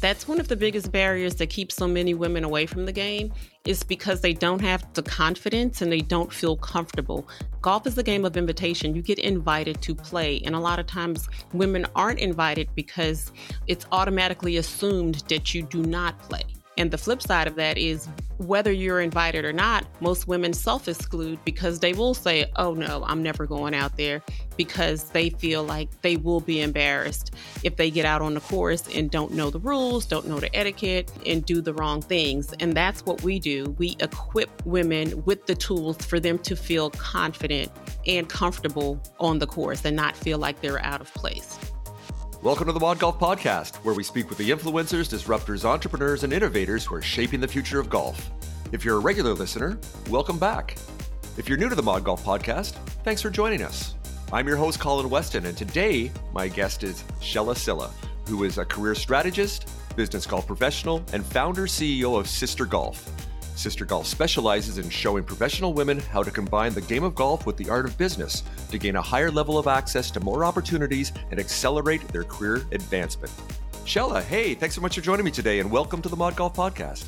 That's one of the biggest barriers that keeps so many women away from the game is because they don't have the confidence and they don't feel comfortable. Golf is a game of invitation. You get invited to play, and a lot of times women aren't invited because it's automatically assumed that you do not play. And the flip side of that is whether you're invited or not, most women self exclude because they will say, Oh no, I'm never going out there because they feel like they will be embarrassed if they get out on the course and don't know the rules, don't know the etiquette, and do the wrong things. And that's what we do. We equip women with the tools for them to feel confident and comfortable on the course and not feel like they're out of place. Welcome to the Mod Golf Podcast, where we speak with the influencers, disruptors, entrepreneurs, and innovators who are shaping the future of golf. If you're a regular listener, welcome back. If you're new to the Mod Golf Podcast, thanks for joining us. I'm your host, Colin Weston, and today my guest is Shella Sylla, who is a career strategist, business golf professional, and founder CEO of Sister Golf. Sister Golf specializes in showing professional women how to combine the game of golf with the art of business to gain a higher level of access to more opportunities and accelerate their career advancement. Shella, hey, thanks so much for joining me today and welcome to the Mod Golf Podcast.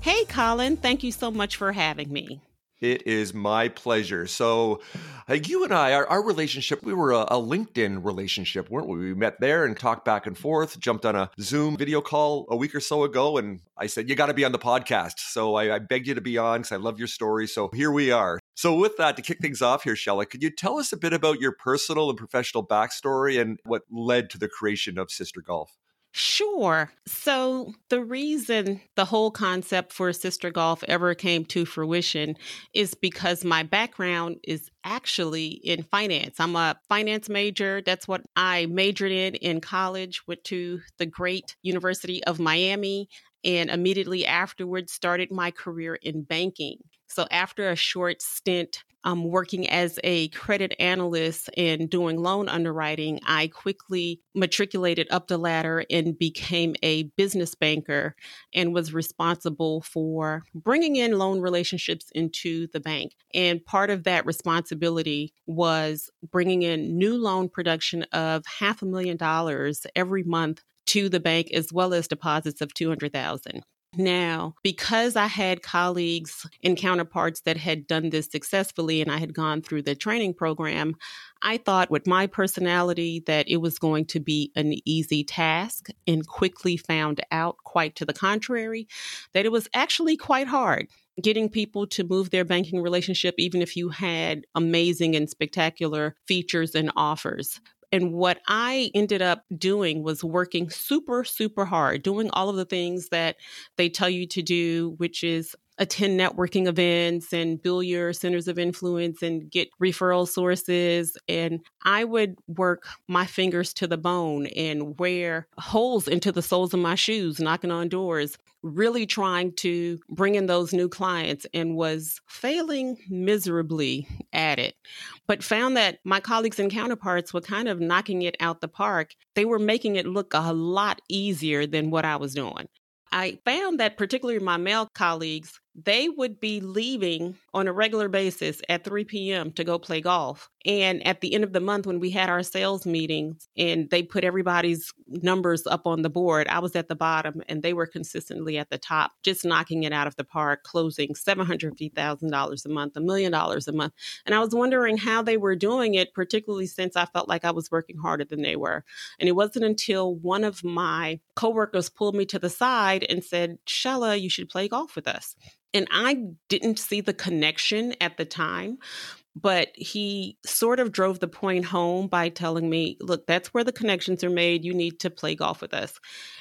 Hey, Colin, thank you so much for having me. It is my pleasure. So, uh, you and I, our, our, relationship, we were a, a, LinkedIn relationship, weren't we? We met there and talked back and forth, jumped on a Zoom video call a week or so ago. And I said, You got to be on the podcast. So, I, I begged you to be on because I love your story. So, here we are. So, with that, to kick things off here, Shella, could you tell us a bit about your personal and professional backstory and what led to the creation of Sister Golf? Sure. So, the reason the whole concept for Sister Golf ever came to fruition is because my background is actually in finance. I'm a finance major. That's what I majored in in college, went to the great University of Miami, and immediately afterwards started my career in banking. So, after a short stint um, working as a credit analyst and doing loan underwriting, I quickly matriculated up the ladder and became a business banker and was responsible for bringing in loan relationships into the bank. And part of that responsibility was bringing in new loan production of half a million dollars every month to the bank as well as deposits of 200,000. Now, because I had colleagues and counterparts that had done this successfully and I had gone through the training program, I thought with my personality that it was going to be an easy task and quickly found out, quite to the contrary, that it was actually quite hard getting people to move their banking relationship, even if you had amazing and spectacular features and offers. And what I ended up doing was working super, super hard, doing all of the things that they tell you to do, which is attend networking events and build your centers of influence and get referral sources. And I would work my fingers to the bone and wear holes into the soles of my shoes, knocking on doors, really trying to bring in those new clients and was failing miserably at it. But found that my colleagues and counterparts were kind of knocking it out the park. They were making it look a lot easier than what I was doing. I found that particularly my male colleagues they would be leaving on a regular basis at 3 p.m. to go play golf. And at the end of the month, when we had our sales meetings and they put everybody's numbers up on the board, I was at the bottom and they were consistently at the top, just knocking it out of the park, closing $750,000 a month, a million dollars a month. And I was wondering how they were doing it, particularly since I felt like I was working harder than they were. And it wasn't until one of my coworkers pulled me to the side and said, Shella, you should play golf with us. And I didn't see the connection at the time, but he sort of drove the point home by telling me, look, that's where the connections are made. You need to play golf with us.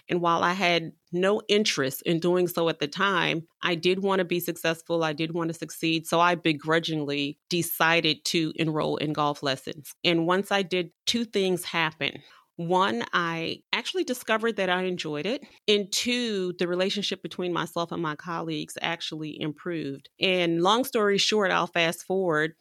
And while I had no interest in doing so at the time, I did want to be successful. I did want to succeed. So I begrudgingly decided to enroll in golf lessons. And once I did, two things happened. One, I actually discovered that I enjoyed it. And two, the relationship between myself and my colleagues actually improved. And long story short, I'll fast forward.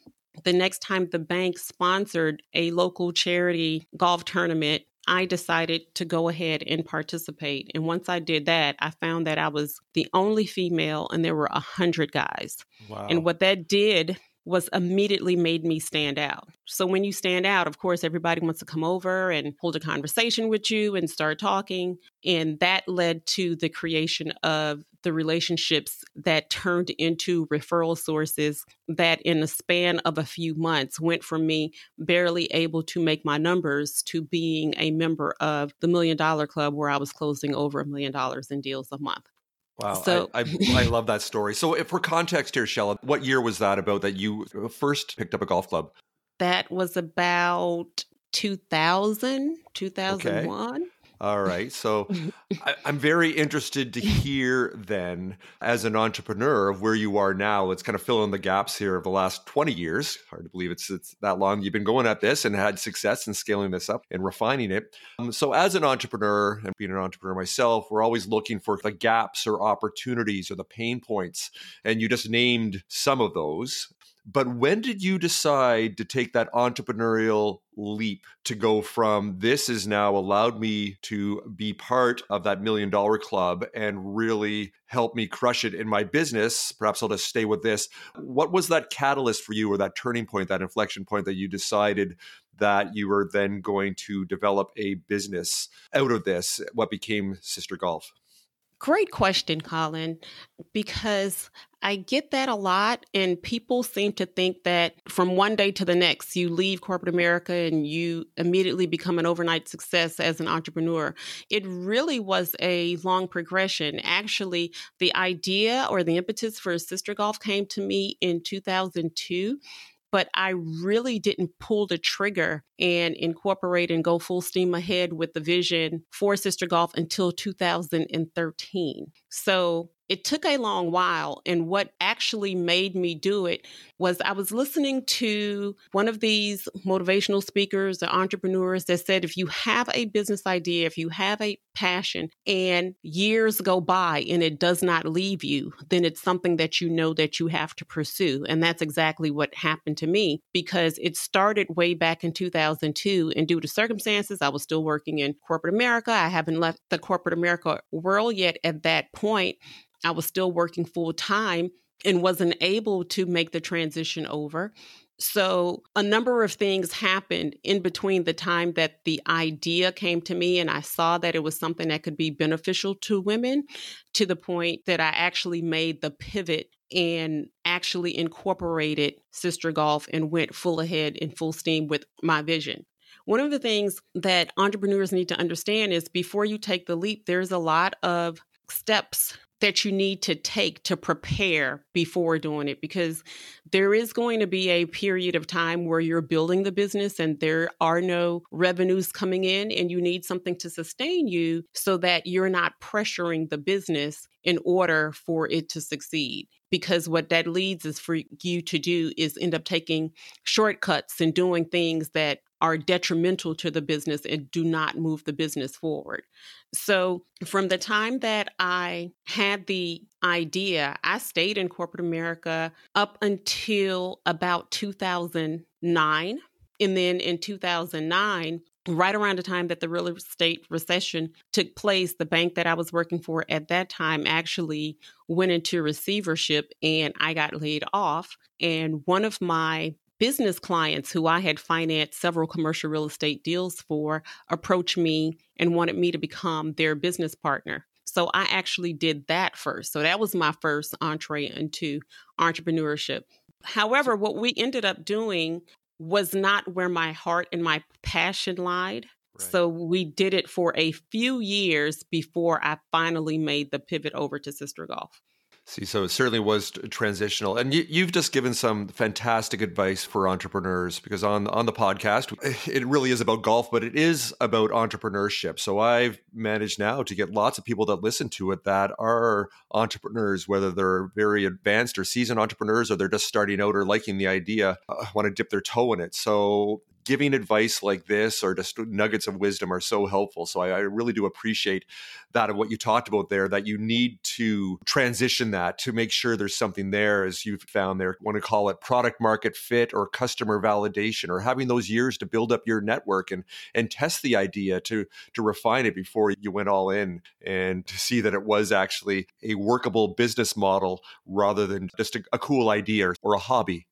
The next time the bank sponsored a local charity golf tournament, I decided to go ahead and participate. And once I did that, I found that I was the only female and there were a hundred guys. Wow. And what that did was immediately made me stand out. So when you stand out, of course, everybody wants to come over and hold a conversation with you and start talking. And that led to the creation of the relationships that turned into referral sources that in the span of a few months went from me barely able to make my numbers to being a member of the million dollar club where I was closing over a million dollars in deals a month. Wow, so, I, I, I, love that story. So, for context here, Shella, what year was that about that you uh, first picked up a golf club? That was about 2000, 2001. Okay. All right. So I, am very interested to hear then, as an entrepreneur, of where you are now. Let's kind of fill in the gaps here of the last 20 years. Hard to believe it's, it's that long you've been going at this and had success in scaling this up and refining it. Um, so, as an entrepreneur and being an entrepreneur myself, we're always looking for the gaps or opportunities or the pain points. And you just named some of those. But when did you decide to take that entrepreneurial leap to go from this has now allowed me to be part of that million dollar club and really help me crush it in my business? Perhaps I'll just stay with this. What was that catalyst for you or that turning point, that inflection point that you decided that you were then going to develop a business out of this, what became Sister Golf? Great question, Colin, because I get that a lot, and people seem to think that from one day to the next, you leave corporate America and you immediately become an overnight success as an entrepreneur. It really was a long progression. Actually, the idea or the impetus for Sister Golf came to me in 2002 but I really didn't pull the trigger and incorporate and go full steam ahead with the vision for Sister Golf until 2013. So it took a long while. And what actually made me do it was I was listening to one of these motivational speakers or entrepreneurs that said if you have a business idea, if you have a passion and years go by and it does not leave you, then it's something that you know that you have to pursue. And that's exactly what happened to me because it started way back in 2002. And due to circumstances, I was still working in corporate America. I haven't left the corporate America world yet at that point. I was still working full time and wasn't able to make the transition over. So, a number of things happened in between the time that the idea came to me and I saw that it was something that could be beneficial to women to the point that I actually made the pivot and actually incorporated Sister Golf and went full ahead in full steam with my vision. One of the things that entrepreneurs need to understand is before you take the leap, there's a lot of steps that you need to take to prepare before doing it because there is going to be a period of time where you're building the business and there are no revenues coming in and you need something to sustain you so that you're not pressuring the business in order for it to succeed. Because what that leads is for you to do is end up taking shortcuts and doing things that are detrimental to the business and do not move the business forward. So, from the time that I had the idea, I stayed in corporate America up until about 2009. And then in 2009, right around the time that the real estate recession took place, the bank that I was working for at that time actually went into receivership and I got laid off. And one of my business clients who I had financed several commercial real estate deals for approached me and wanted me to become their business partner. So I actually did that first. So that was my first entree into entrepreneurship. However, what we ended up doing was not where my heart and my passion lied. Right. So we did it for a few years before I finally made the pivot over to Sister Golf. See, so it certainly was transitional, and you, have just given some fantastic advice for entrepreneurs because on on the podcast, it really is about golf, but it is about entrepreneurship. So I've managed now to get lots of people that listen to it that are entrepreneurs, whether they're very advanced or seasoned entrepreneurs, or they're just starting out or liking the idea, uh, want to dip their toe in it. So giving advice like this or just nuggets of wisdom are so helpful. So I, I, really do appreciate that of what you talked about there, that you need to transition that to make sure there's something there, as you've found there, want to call it product market fit or customer validation, or having those years to build up your network and and test the idea to to refine it before you went all in and to see that it was actually a workable business model rather than just a, a cool idea or a hobby.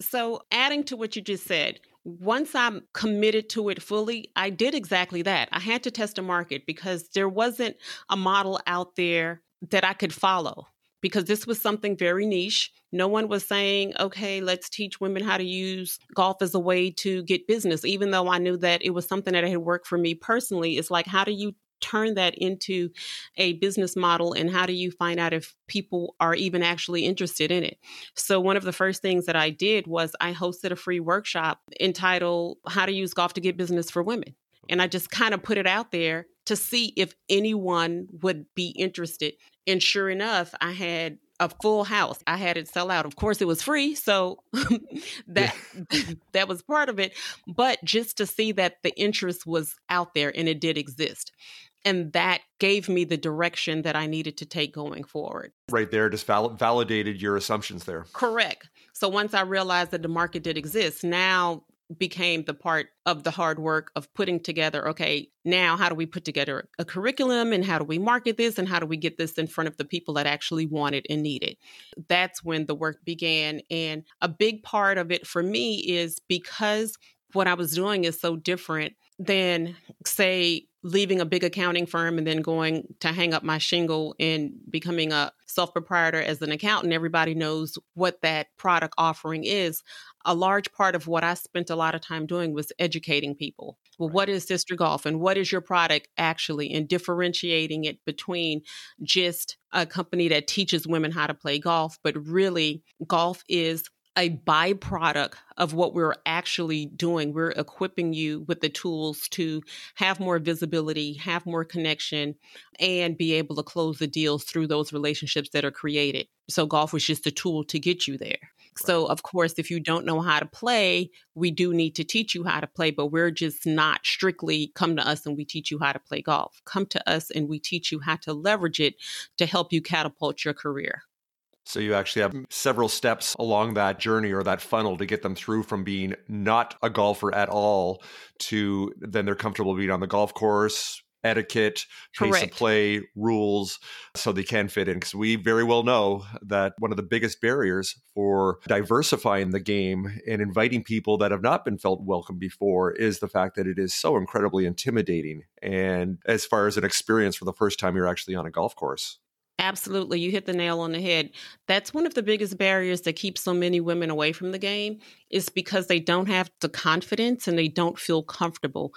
So, adding to what you just said, once I'm committed to it fully, I did exactly that. I had to test a market because there wasn't a model out there that I could follow because this was something very niche. No one was saying, okay, let's teach women how to use golf as a way to get business, even though I knew that it was something that had worked for me personally. It's like, how do you turn that into a business model and how do you find out if people are even actually interested in it? So one of the first things that i did was i hosted a free workshop entitled how to use golf to get business for women. And i just kind of put it out there to see if anyone would be interested. And sure enough i had a full house. I had it sell out. Of course, it was free, so that that was part of it. But just to see that the interest was out there and it did exist and that gave me the direction that I needed to take going forward. Right there, just val- validated your assumptions there. Correct. So once I realized that the market did exist, now became the part of the hard work of putting together okay now how do we put together a curriculum and how do we market this and how do we get this in front of the people that actually want it and need it? That's when the work began and a big part of it for me is because what i was doing is so different than say leaving a big accounting firm and then going to hang up my shingle and becoming a self proprietor as an accountant, everybody knows what that product offering is. A large part of what I spent a lot of time doing was educating people. Well, what is Sister Golf and what is your product actually, and differentiating it between just a company that teaches women how to play golf, but really, golf is a byproduct of what we're actually doing. We're equipping you with the tools to have more visibility, have more connection, and be able to close the deals through those relationships that are created. So, golf was just a tool to get you there. Right. So, of course, if you don't know how to play, we do need to teach you how to play, but we're just not strictly come to us and we teach you how to play golf. Come to us and we teach you how to leverage it to help you catapult your career. So you actually have several steps along that journey or that funnel to get them through from being not a golfer at all to then they're comfortable being on the golf course, etiquette, pace Correct. of play, rules, so they can fit in. Because we very well know that one of the biggest barriers for diversifying the game and inviting people that have not been felt welcome before is the fact that it is so incredibly intimidating. And as far as an experience for the first time you're actually on a golf course. Absolutely. You hit the nail on the head. That's one of the biggest barriers that keeps so many women away from the game is because they don't have the confidence and they don't feel comfortable.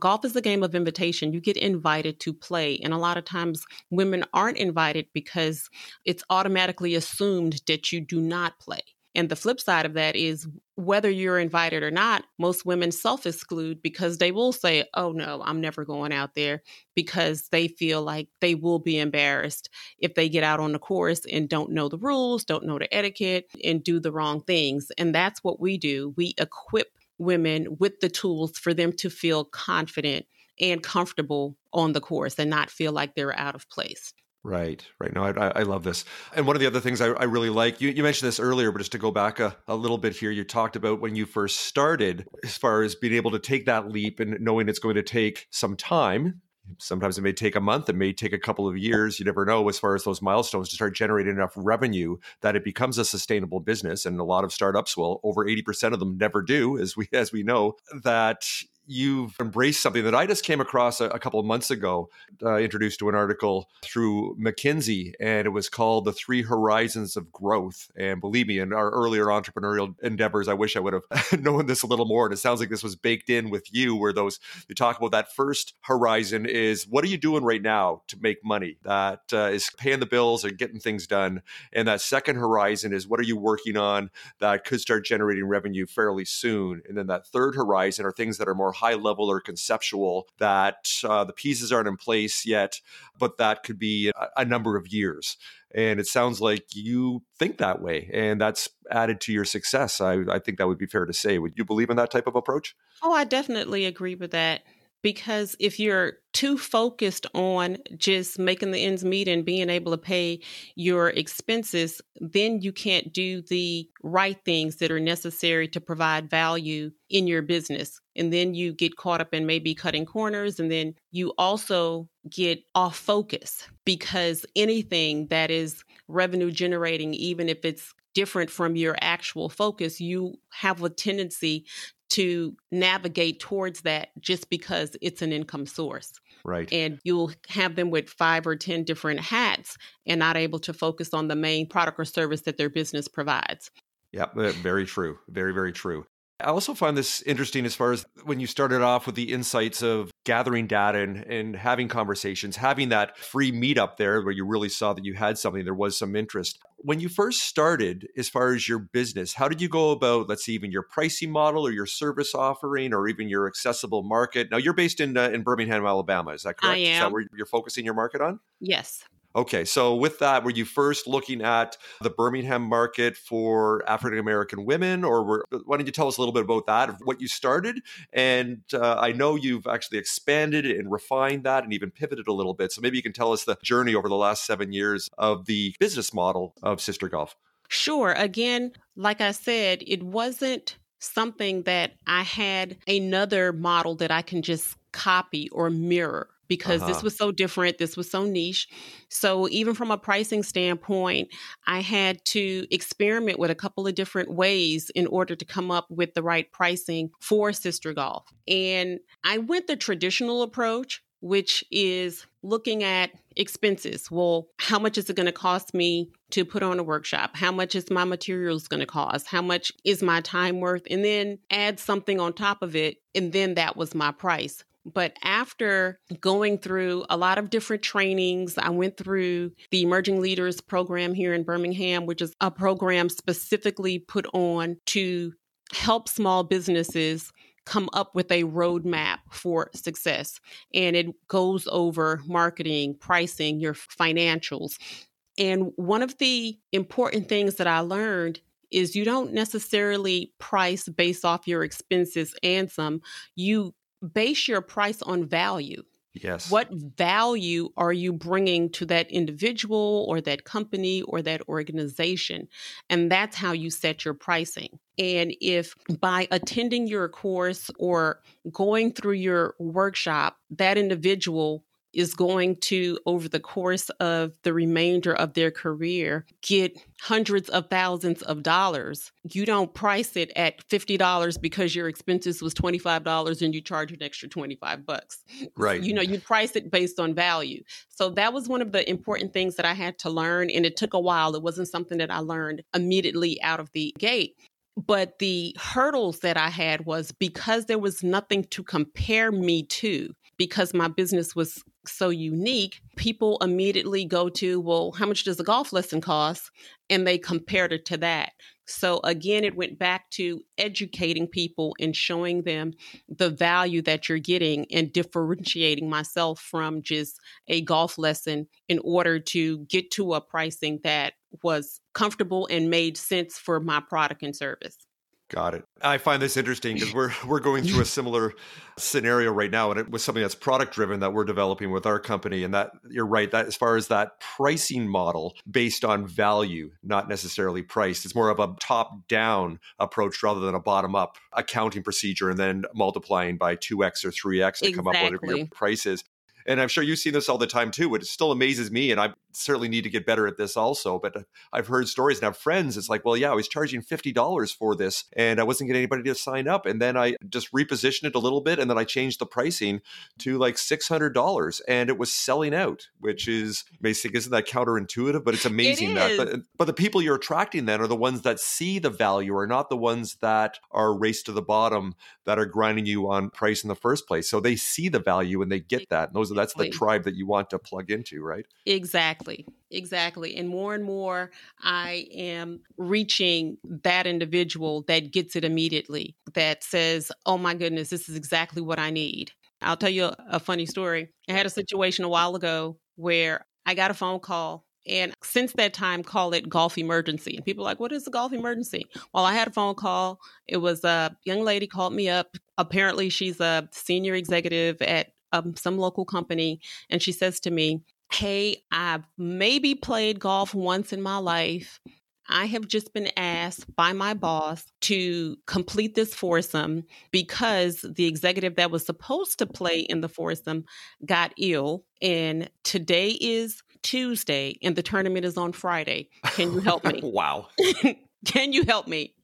Golf is a game of invitation. You get invited to play. And a lot of times women aren't invited because it's automatically assumed that you do not play. And the flip side of that is whether you're invited or not, most women self exclude because they will say, Oh, no, I'm never going out there because they feel like they will be embarrassed if they get out on the course and don't know the rules, don't know the etiquette, and do the wrong things. And that's what we do. We equip women with the tools for them to feel confident and comfortable on the course and not feel like they're out of place. Right, right. No, I, I love this. And one of the other things I, I really like, you, you mentioned this earlier, but just to go back a, a little bit here, you talked about when you first started, as far as being able to take that leap and knowing it's going to take some time. Sometimes it may take a month, it may take a couple of years. You never know as far as those milestones to start generating enough revenue that it becomes a sustainable business. And a lot of startups will, over 80% of them never do, as we as we know, that you've embraced something that I just came across a, a couple of months ago, uh, introduced to an article through McKinsey, and it was called The Three Horizons of Growth. And believe me, in our earlier entrepreneurial endeavors, I wish I would have known this a little more. And it sounds like this was baked in with you, where those you talk about that first horizon is what are you doing right now to make money that uh, is paying the bills and getting things done. And that second horizon is what are you working on that could start generating revenue fairly soon. And then that third horizon are things that are more high level or conceptual that uh, the pieces aren't in place yet, but that could be a, a number of years. And it sounds like you think that way, and that's added to your success. I, I think that would be fair to say. Would you believe in that type of approach? Oh, I definitely agree with that because if you're too focused on just making the ends meet and being able to pay your expenses, then you can't do the right things that are necessary to provide value in your business. And then you get caught up in maybe cutting corners. And then you also get off focus because anything that is revenue generating, even if it's different from your actual focus, you have a tendency to navigate towards that just because it's an income source. Right. And you'll have them with five or 10 different hats and not able to focus on the main product or service that their business provides. Yeah, eh, very true. Very, very true. I also find this interesting as far as when you started off with the insights of gathering data and, and having conversations, having that free meetup there where you really saw that you had something, there was some interest. When you first started, as far as your business, how did you go about, let's see, even your pricing model or your service offering or even your accessible market? Now, you're based in, uh, in Birmingham, Alabama. Is that correct? I am. Is that where you're focusing your market on? Yes. Okay, so with that, were you first looking at the Birmingham market for African American women, or were, why don't you tell us a little bit about that, what you started? And uh, I know you've actually expanded and refined that and even pivoted a little bit. So maybe you can tell us the journey over the last seven years of the business model of Sister Golf. Sure. Again, like I said, it wasn't something that I had another model that I can just copy or mirror because uh-huh. this was so different. This was so niche. So, even from a pricing standpoint, I had to experiment with a couple of different ways in order to come up with the right pricing for Sister Golf. And I went the traditional approach, which is looking at expenses. Well, how much is it going to cost me to put on a workshop? How much is my materials going to cost? How much is my time worth? And then add something on top of it. And then that was my price. But after going through a lot of different trainings, I went through the Emerging Leaders program here in Birmingham, which is a program specifically put on to help small businesses come up with a roadmap for success. And it goes over marketing, pricing, your financials. And one of the important things that I learned is you don't necessarily price based off your expenses and some. You base your price on value. Yes. What value are you bringing to that individual or that company or that organization? And that's how you set your pricing. And if by attending your course or going through your workshop, that individual is going to, over the course of the remainder of their career, get hundreds of thousands of dollars. You don't price it at $50 because your expenses was $25 and you charge an extra 25 bucks. Right. You know, you price it based on value. So that was one of the important things that I had to learn. And it took a while. It wasn't something that I learned immediately out of the gate. But the hurdles that I had was because there was nothing to compare me to, because my business was so unique, people immediately go to, well, how much does a golf lesson cost? And they compared it to that. So again, it went back to educating people and showing them the value that you're getting and differentiating myself from just a golf lesson in order to get to a pricing that was comfortable and made sense for my product and service. Got it. I find this interesting because we're we're going through a similar scenario right now, and it was something that's product driven that we're developing with our company. And that you're right that as far as that pricing model based on value, not necessarily price, it's more of a top down approach rather than a bottom up accounting procedure, and then multiplying by two x or three x to exactly. come up with whatever your price is and I'm sure you've seen this all the time too. But it still amazes me, and I certainly need to get better at this also. But uh, I've heard stories and have friends. It's like, well, yeah, I was charging fifty dollars for this, and I wasn't getting anybody to sign up. And then I just repositioned it a little bit, and then I changed the pricing to like six hundred dollars, and it was selling out, which is basic. Isn't that counterintuitive? But it's amazing it that. But, but the people you're attracting then are the ones that see the value, are not the ones that are race to the bottom that are grinding you on price in the first place. So they see the value and they get that. And those are that's the tribe that you want to plug into, right? Exactly. Exactly. And more and more, I am reaching that individual that gets it immediately, that says, oh my goodness, this is exactly what I need. I'll tell you a, a funny story. I had a situation a while ago where I got a phone call and since that time, call it golf emergency. And people are like, what is a golf emergency? Well, I had a phone call. It was a young lady called me up. Apparently, she's a senior executive at um, some local company, and she says to me, Hey, I've maybe played golf once in my life. I have just been asked by my boss to complete this foursome because the executive that was supposed to play in the foursome got ill. And today is Tuesday and the tournament is on Friday. Can you help me? wow. Can you help me?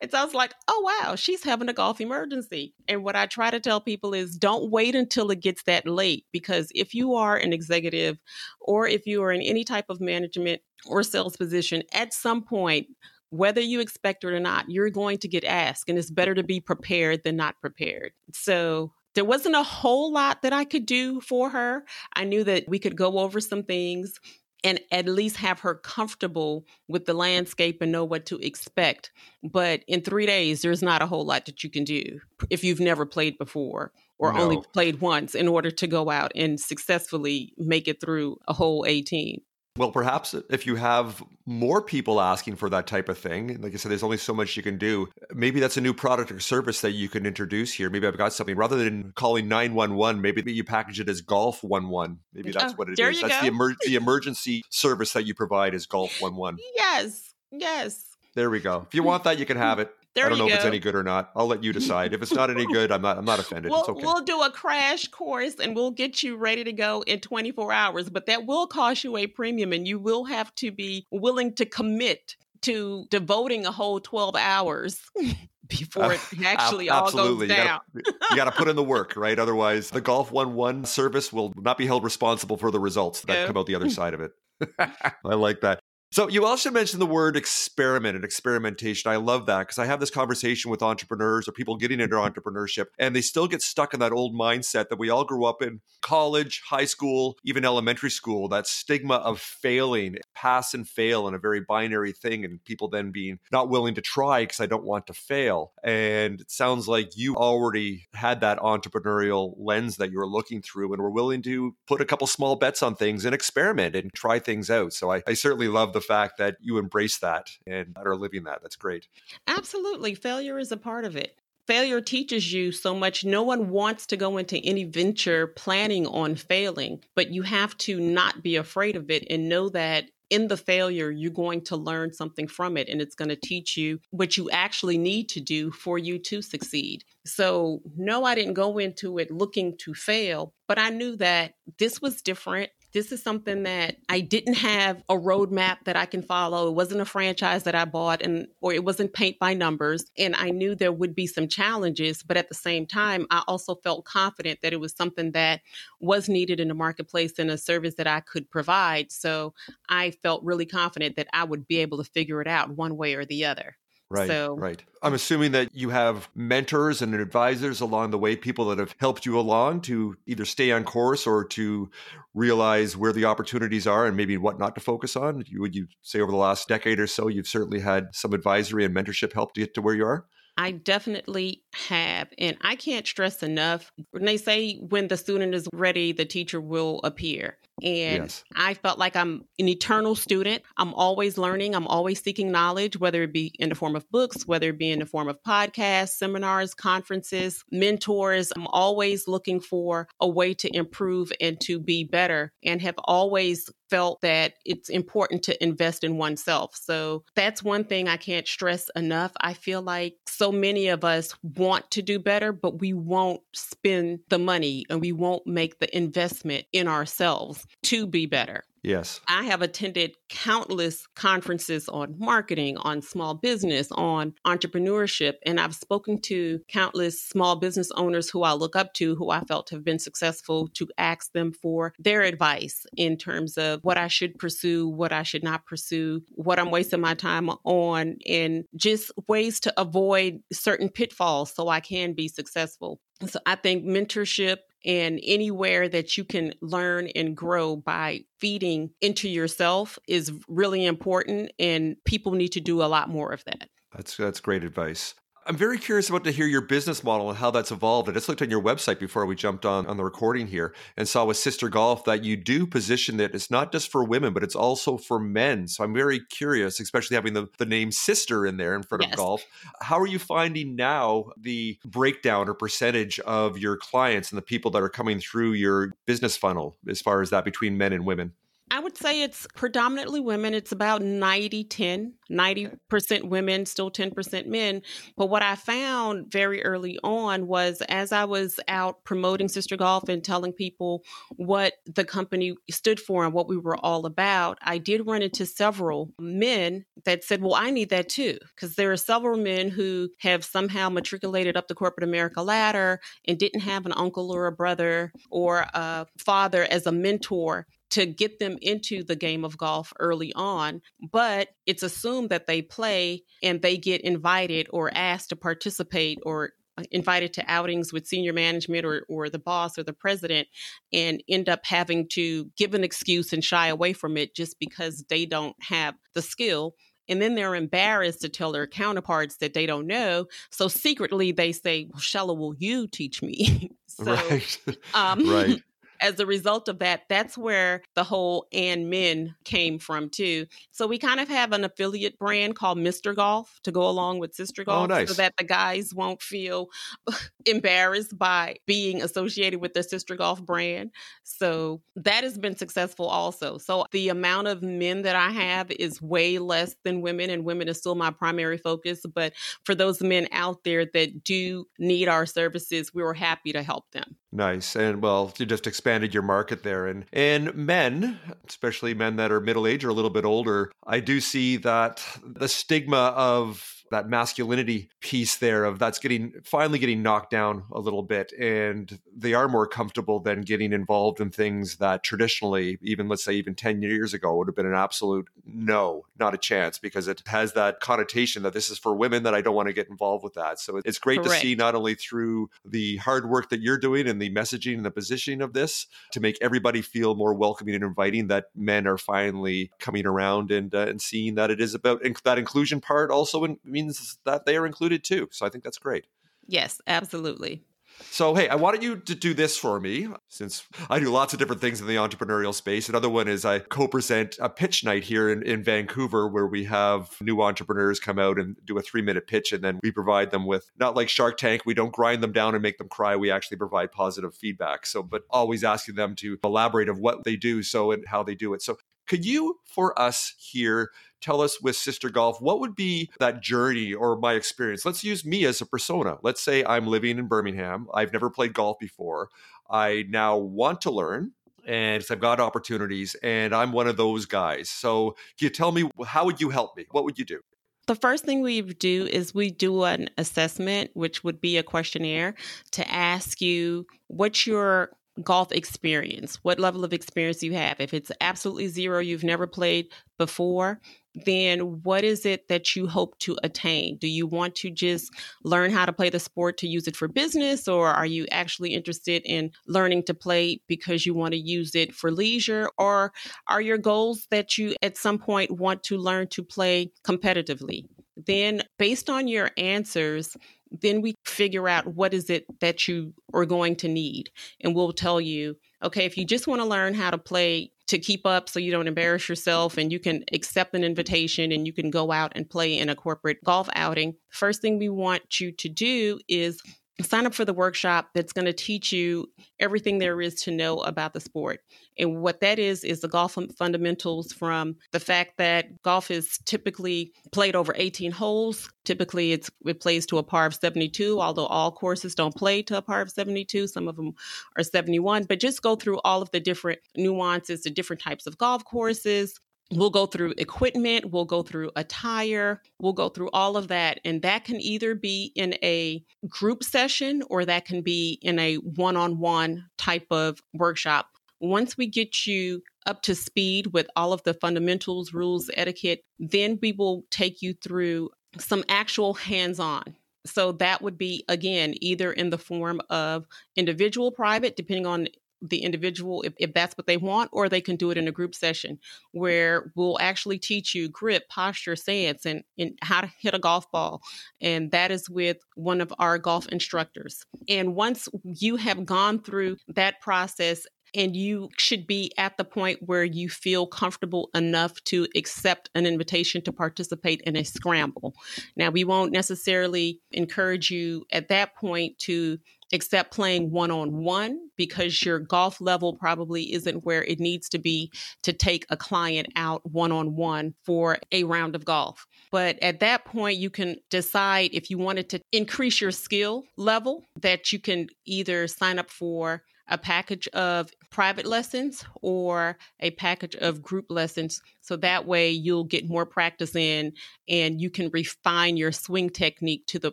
And so I was like, oh, wow, she's having a golf emergency. And what I try to tell people is don't wait until it gets that late because if you are an executive or if you are in any type of management or sales position, at some point, whether you expect it or not, you're going to get asked. And it's better to be prepared than not prepared. So there wasn't a whole lot that I could do for her. I knew that we could go over some things and at least have her comfortable with the landscape and know what to expect. But in three days, there's not a whole lot that you can do if you've never played before or no. only played once in order to go out and successfully make it through a whole 18. Well, perhaps if you have more people asking for that type of thing, like I said, there's only so much you can do. Maybe that's a new product or service that you can introduce here. Maybe I've got something rather than calling 911, maybe you package it as Golf 11. Maybe that's oh, what it is. That's the, emer- the emergency service that you provide is Golf 11. Yes. Yes. There we go. If you want that, you can have it. There I don't know go. if it's any good or not. I'll let you decide. If it's not any good, I'm not. I'm not offended. We'll, it's okay. We'll do a crash course and we'll get you ready to go in 24 hours. But that will cost you a premium, and you will have to be willing to commit to devoting a whole 12 hours. before it actually uh, all goes down. You got to put in the work, right? Otherwise, the Golf One One service will not be held responsible for the results that yeah. come out the other side of it. I like that. So you also mentioned the word experiment and experimentation. I love that because I have this conversation with entrepreneurs or people getting into mm-hmm. entrepreneurship and they still get stuck in that old mindset that we all grew up in college, high school, even elementary school, that stigma of failing, pass and fail in a very binary thing and people then being not willing to try because I don't want to fail. And it sounds like you already had that entrepreneurial lens that you were looking through and were willing to put a couple small bets on things and experiment and try things out. So I, I certainly love the fact that you embrace that and are living that. That's great. Absolutely. Failure is a part of it. Failure teaches you so much. No one wants to go into any venture planning on failing, but you have to not be afraid of it and know that in the failure, you're going to learn something from it and it's going to teach you what you actually need to do for you to succeed. So, no, I didn't go into it looking to fail, but I knew that this was different this is something that I didn't have a roadmap that I can follow. It wasn't a franchise that I bought and or it wasn't paint by numbers. And I knew there would be some challenges, but at the same time, I also felt confident that it was something that was needed in the marketplace and a service that I could provide. So I felt really confident that I would be able to figure it out one way or the other. Right. So, right. I'm assuming that you have mentors and advisors along the way, people that have helped you along to either stay on course or to realize where the opportunities are and maybe what not to focus on. Would you say over the last decade or so, you've certainly had some advisory and mentorship help to get to where you are? I definitely have. And I can't stress enough when they say when the student is ready, the teacher will appear. And yes. I felt like I'm an eternal student. I'm always learning. I'm always seeking knowledge, whether it be in the form of books, whether it be in the form of podcasts, seminars, conferences, mentors. I'm always looking for a way to improve and to be better and have always felt that it's important to invest in oneself. So that's one thing I can't stress enough. I feel like so many of us want to do better, but we won't spend the money and we won't make the investment in ourselves to be better. Yes. I have attended countless conferences on marketing, on small business, on entrepreneurship, and I've spoken to countless small business owners who I look up to, who I felt have been successful, to ask them for their advice in terms of what I should pursue, what I should not pursue, what I'm wasting my time on, and just ways to avoid certain pitfalls so I can be successful. So I think mentorship and anywhere that you can learn and grow by feeding into yourself is really important and people need to do a lot more of that. That's that's great advice. I'm very curious about to hear your business model and how that's evolved. I just looked on your website before we jumped on on the recording here and saw with Sister Golf that you do position that it's not just for women, but it's also for men. So I'm very curious, especially having the, the name sister in there in front yes. of golf. How are you finding now the breakdown or percentage of your clients and the people that are coming through your business funnel as far as that between men and women? Would say it's predominantly women. It's about 90 10, 90% women, still 10% men. But what I found very early on was as I was out promoting Sister Golf and telling people what the company stood for and what we were all about, I did run into several men that said, Well, I need that too. Because there are several men who have somehow matriculated up the corporate America ladder and didn't have an uncle or a brother or a father as a mentor to get them into the game of golf early on, but it's assumed that they play and they get invited or asked to participate or uh, invited to outings with senior management or, or the boss or the president and end up having to give an excuse and shy away from it just because they don't have the skill and then they're embarrassed to tell their counterparts that they don't know. So secretly they say, well, Shella, will you teach me? so, right. Um, right as a result of that, that's where the whole and men came from too. So we kind of have an affiliate brand called Mr. Golf to go along with Sister oh, Golf oh, nice. so that the guys won't feel embarrassed by being associated with the Sister Golf brand. So that has been successful also. So the amount of men that I have is way less than women, and women is still my primary focus. But for those men out there that do need our services, we were happy to help them. Nice. And well, you just expanded your market there. And and men, especially men that are middle age or a little bit older, I do see that the stigma of that masculinity piece there of that's getting finally getting knocked down a little bit and they are more comfortable than getting involved in things that traditionally even let's say even 10 years ago would have been an absolute no not a chance because it has that connotation that this is for women that I don't want to get involved with that so it's great Correct. to see not only through the hard work that you're doing and the messaging and the positioning of this to make everybody feel more welcoming and inviting that men are finally coming around and uh, and seeing that it is about inc- that inclusion part also in, means that they are included too. So I think that's great. Yes, absolutely. So, hey, I wanted you to do this for me since I do lots of different things in the entrepreneurial space. Another one is I co present a pitch night here in, in Vancouver where we have new entrepreneurs come out and do a three minute pitch. And then we provide them with not like Shark Tank, we don't grind them down and make them cry. We actually provide positive feedback. So, but always asking them to elaborate of what they do so and how they do it. So, could you, for us here, tell us with Sister Golf, what would be that journey or my experience? Let's use me as a persona. Let's say I'm living in Birmingham. I've never played golf before. I now want to learn and I've got opportunities and I'm one of those guys. So can you tell me how would you help me? What would you do? The first thing we do is we do an assessment, which would be a questionnaire to ask you what your golf experience, what level of experience you have. If it's absolutely zero, you've never played before, then what is it that you hope to attain? Do you want to just learn how to play the sport to use it for business, or are you actually interested in learning to play because you want to use it for leisure? Or are your goals that you at some point want to learn to play competitively? Then, based on your answers, then we figure out what is it that you are going to need. And we'll tell you, okay, if you just want to learn how to play to keep up so you don't embarrass yourself and you can accept an invitation and you can go out and play in a corporate golf outing, first thing we want you to do is sign up for the workshop that's going to teach you everything there is to know about the sport. And what that is, is the golf fundamentals from the fact that golf is typically played over 18 holes. Typically, it's, it plays to a par of 72, although all courses don't play to a par of 72. Some of them are 71. But just go through all of the different nuances, the different types of golf courses, We'll go through equipment, we'll go through attire, we'll go through all of that. And that can either be in a group session or that can be in a one on one type of workshop. Once we get you up to speed with all of the fundamentals, rules, etiquette, then we will take you through some actual hands on. So that would be, again, either in the form of individual private, depending on the individual if, if that's what they want, or they can do it in a group session where we'll actually teach you grip, posture, stance, and, and how to hit a golf ball. And that is with one of our golf instructors. And once you have gone through that process and you should be at the point where you feel comfortable enough to accept an invitation to participate in a scramble. Now, we won't necessarily encourage you at that point to except playing one on one because your golf level probably isn't where it needs to be to take a client out one on one for a round of golf. But at that point, you can decide if you wanted to increase your skill level that you can either sign up for a package of private lessons or a package of group lessons. So that way you'll get more practice in and you can refine your swing technique to the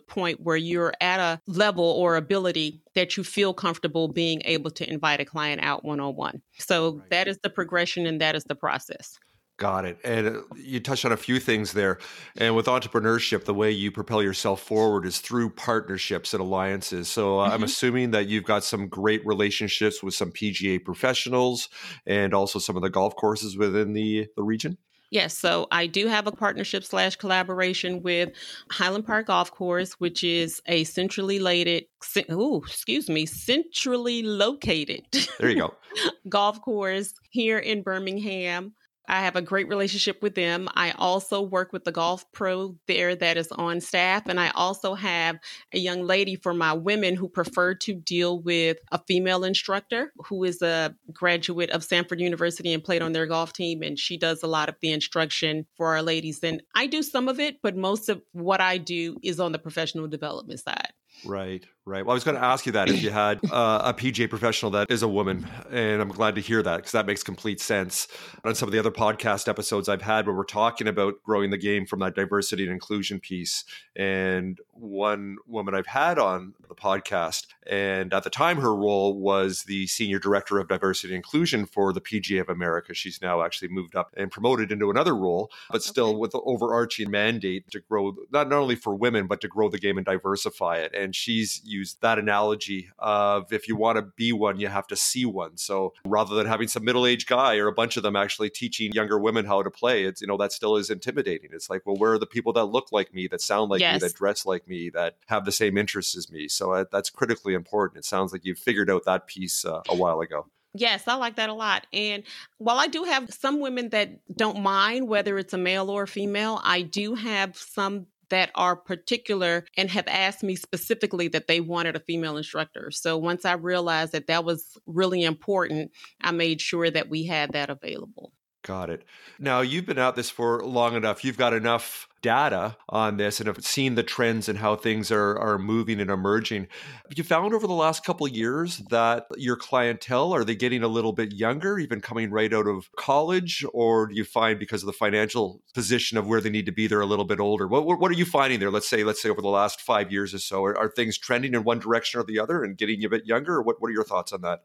point where you're at a level or ability that you feel comfortable being able to invite a client out one on one. So right. that is the progression and that is the process. Got it. And uh, you touched on a few things there. And with entrepreneurship, the way you propel yourself forward is through partnerships and alliances. So uh, mm-hmm. I'm assuming that you've got some great relationships with some PGA professionals and also some of the golf courses within the, the region. Yes, so I do have a partnership slash collaboration with Highland Park Golf Course, which is a centrally located, oh, excuse me, centrally located. There you go. golf course here in Birmingham. I have a great relationship with them. I also work with the golf pro there that is on staff. And I also have a young lady for my women who prefer to deal with a female instructor who is a graduate of Samford University and played on their golf team. And she does a lot of the instruction for our ladies. And I do some of it, but most of what I do is on the professional development side. Right, right. Well, I was going to ask you that if you had uh, a PGA professional that is a woman, and I'm glad to hear that because that makes complete sense. On some of the other podcast episodes I've had where we're talking about growing the game from that diversity and inclusion piece, and one woman I've had on the podcast, and at the time her role was the senior director of diversity and inclusion for the PGA of America. She's now actually moved up and promoted into another role, but still okay. with the overarching mandate to grow not, not only for women but to grow the game and diversify it. And and she's used that analogy of if you want to be one, you have to see one. So rather than having some middle aged guy or a bunch of them actually teaching younger women how to play, it's you know that still is intimidating. It's like, well, where are the people that look like me, that sound like yes. me, that dress like me, that have the same interests as me? So uh, that's critically important. It sounds like you've figured out that piece uh, a while ago. Yes, I like that a lot. And while I do have some women that don't mind whether it's a male or a female, I do have some that are particular and have asked me specifically that they wanted a female instructor. So once I realized that that was really important, I made sure that we had that available. Got it. Now, you've been at this for long enough. You've got enough data on this and have seen the trends and how things are, are moving and emerging. Have you found over the last couple of years that your clientele, are they getting a little bit younger, even coming right out of college? Or do you find because of the financial position of where they need to be, they're a little bit older? What, what are you finding there? Let's say, let's say over the last five years or so, are, are things trending in one direction or the other and getting a bit younger? What, what are your thoughts on that?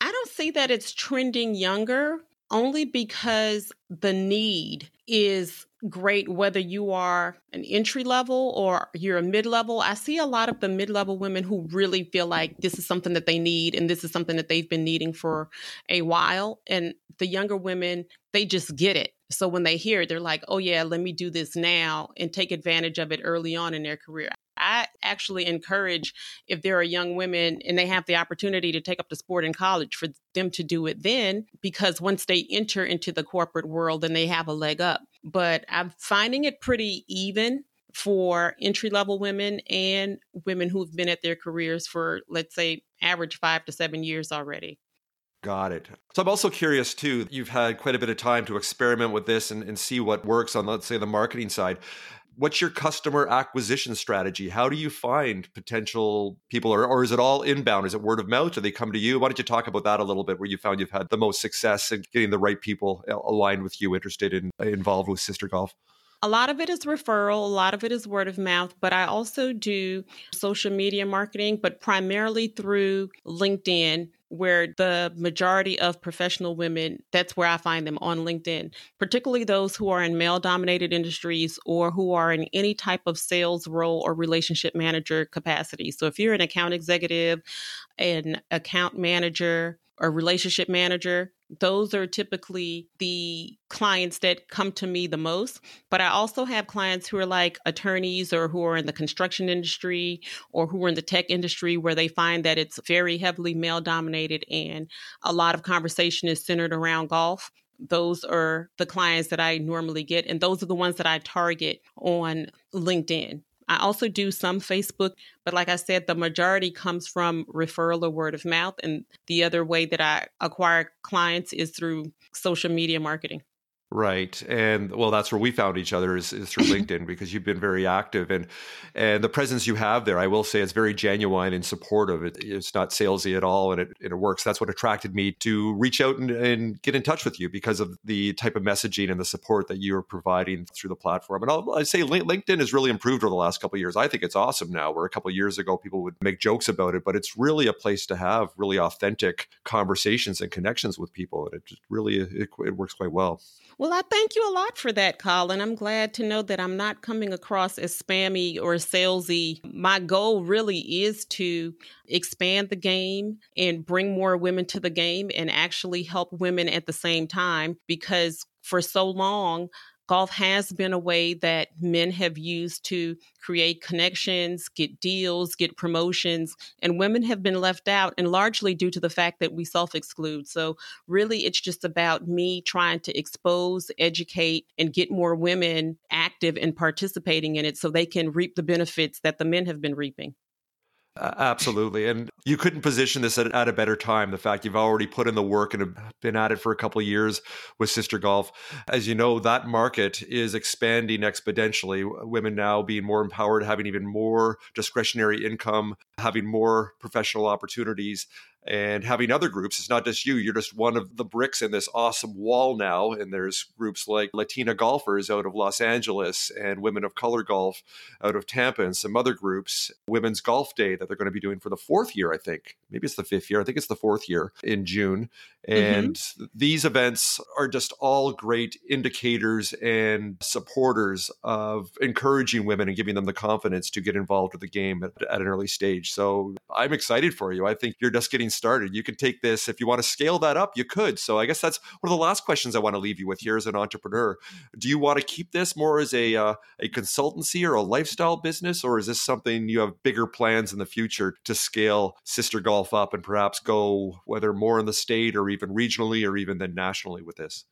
I don't see that it's trending younger only because the need is great whether you are an entry level or you're a mid level. I see a lot of the mid level women who really feel like this is something that they need and this is something that they've been needing for a while. And the younger women, they just get it. So when they hear it, they're like, oh, yeah, let me do this now and take advantage of it early on in their career. I actually encourage if there are young women and they have the opportunity to take up the sport in college for them to do it then, because once they enter into the corporate world, then they have a leg up. But I'm finding it pretty even for entry level women and women who've been at their careers for, let's say, average five to seven years already. Got it. So I'm also curious too. You've had quite a bit of time to experiment with this and, and see what works on, let's say, the marketing side what's your customer acquisition strategy? How do you find potential people, or, or is it all inbound? Is it word of mouth? Do they come to you? Why don't you talk about that a little bit, where you found you've had the most success in getting the right people uh, aligned with you, interested in uh, involved with Sister Golf? A lot of it is referral, a lot of it is word of mouth, but I also do social media marketing, but primarily through LinkedIn where the majority of professional women, that's where I find them on LinkedIn, particularly those who are in male dominated industries or who are in any type of sales role or relationship manager capacity. So if you're an account executive, an account manager, or relationship manager, those are typically the clients that come to me the most. But I also have clients who are like attorneys or who are in the construction industry or who are in the tech industry where they find that it's very heavily male dominated and a lot of conversation is centered around golf. Those are the clients that I normally get, and those are the ones that I target on LinkedIn. I also do some Facebook, but like I said, the majority comes from referral or word of mouth. And the other way that I acquire clients is through social media marketing. Right. And well, that's where we found each other is, is through LinkedIn because you've been very active and and the presence you have there, I will say it's very genuine and supportive. It, it's not salesy at all and it, it works. That's what attracted me to reach out and, and, get in touch with you because of the type of messaging and the support that you're providing through the platform. And I'll, i say LinkedIn has really improved over the last couple of years. I think it's awesome now where a couple of years ago people would make jokes about it, but it's really a place to have really authentic conversations and connections with people. And it just really, it, it works quite well. Well, I thank you a lot for that, Colin. I'm glad to know that I'm not coming across as spammy or salesy. My goal really is to expand the game and bring more women to the game and actually help women at the same time because for so long, golf has been a way that men have used to create connections, get deals, get promotions, and women have been left out, and largely due to the fact that we self exclude. So, really, it's just about me trying to expose, educate, and get more women active and participating in it so they can reap the benefits that the men have been reaping. Absolutely. And you couldn't position this at, at, a better time. The fact you've already put in the work and have been at it for a couple of years with Sister Golf. As you know, that market is expanding exponentially. Women now being more empowered, having even more discretionary income, having more professional opportunities and having other groups. It's not just you, you're just one of the bricks in this awesome wall now. And there's groups like Latina Golfers out of Los Angeles and Women of Color Golf out of Tampa and some other groups. Women's Golf Day that they're going to be doing for the fourth year, I think. Maybe it's the fifth year. I think it's the fourth year in June. Mm-hmm. And mm-hmm. these events are just all great indicators and supporters of encouraging women and giving them the confidence to get involved with the game at, at an early stage. So I'm excited for you. I think you're just getting started. You can take this, if you want to scale that up, you could. So I guess that's one of the last questions I want to leave you with here as an entrepreneur. Do you want to keep this more as a, uh, a consultancy or a lifestyle business, or is this something you have bigger plans in the future to scale Sister Golf up and perhaps go whether more in the state or even regionally or even then nationally with this?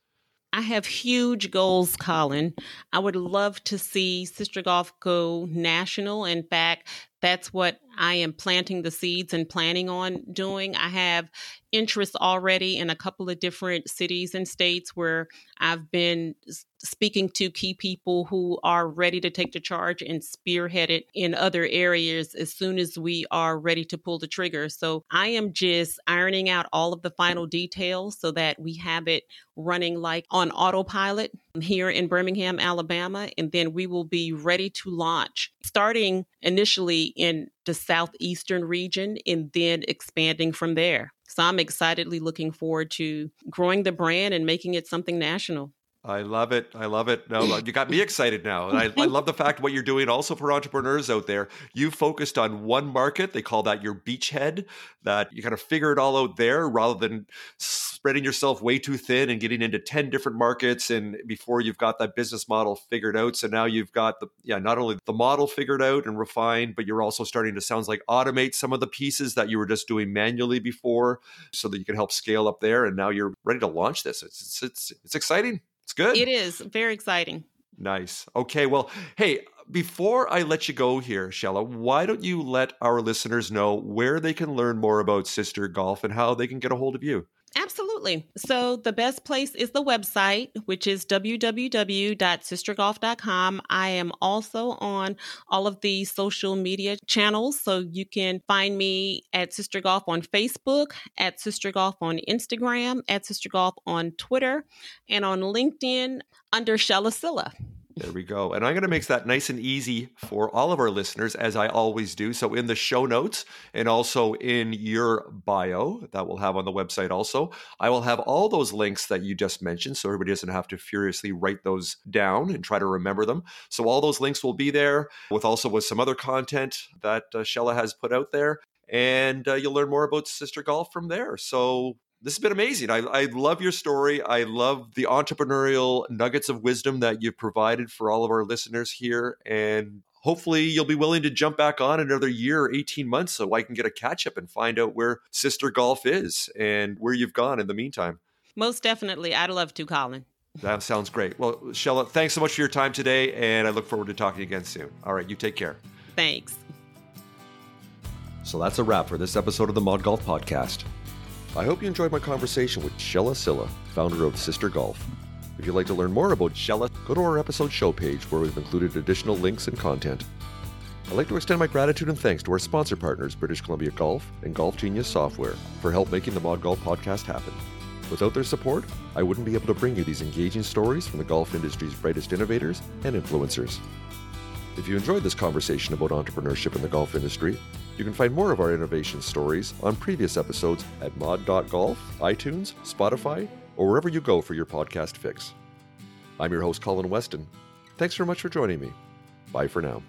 I have huge goals, Colin. I would love to see Sister Golf go national. In fact, that's what I am planting the seeds and planning on doing. I have interest already in a couple of different cities and states where I've been speaking to key people who are ready to take the charge and spearhead it in other areas as soon as we are ready to pull the trigger. So I am just ironing out all of the final details so that we have it running like on autopilot here in Birmingham, Alabama, and then we will be ready to launch starting initially in the southeastern region and then expanding from there. So I'm excitedly looking forward to growing the brand and making it something national. I love it. I love it. No, you got me excited now. And I, I, love the fact what you're doing also for entrepreneurs out there. You focused on one market. They call that your beachhead, that you kind of figure it all out there rather than spreading yourself way too thin and getting into 10 different markets and before you've got that business model figured out. So now you've got the yeah, not only the model figured out and refined, but you're also starting to sounds like automate some of the pieces that you were just doing manually before so that you can help scale up there and now you're ready to launch this. It's it's it's, it's exciting. It's good. It is very exciting. Nice. Okay. Well, hey, before I let you go here, Shella, why don't you let our listeners know where they can learn more about Sister Golf and how they can get a hold of you? Absolutely. So the best place is the website, which is www.sistergolf.com. I am also on all of the social media channels. So you can find me at Sister Golf on Facebook, at Sister Golf on Instagram, at Sister Golf on Twitter, and on LinkedIn under Shella Sylla. There we go. And I'm going to make that nice and easy for all of our listeners, as I always do. So, in the show notes and also in your bio that we'll have on the website, also, I will have all those links that you just mentioned. So, everybody doesn't have to furiously write those down and try to remember them. So, all those links will be there with also with some other content that uh, Shella has put out there. And uh, you'll learn more about Sister Golf from there. So, this has been amazing. I, I love your story. I love the entrepreneurial nuggets of wisdom that you've provided for all of our listeners here. And hopefully you'll be willing to jump back on another year or 18 months so I can get a catch up and find out where Sister Golf is and where you've gone in the meantime. Most definitely. I'd love to, Colin. That sounds great. Well, Shella, thanks so much for your time today, and I look forward to talking again soon. All right, you take care. Thanks. So that's a wrap for this episode of the Mod Golf Podcast. I hope you enjoyed my conversation with Shella Sylla, founder of Sister Golf. If you'd like to learn more about Shella, go to our episode show page where we've included additional links and content. I'd like to extend my gratitude and thanks to our sponsor partners, British Columbia Golf and Golf Genius Software, for help making the Mod Golf podcast happen. Without their support, I wouldn't be able to bring you these engaging stories from the golf industry's brightest innovators and influencers. If you enjoyed this conversation about entrepreneurship in the golf industry, you can find more of our innovation stories on previous episodes at mod.golf, iTunes, Spotify, or wherever you go for your podcast fix. I'm your host, Colin Weston. Thanks very much for joining me. Bye for now.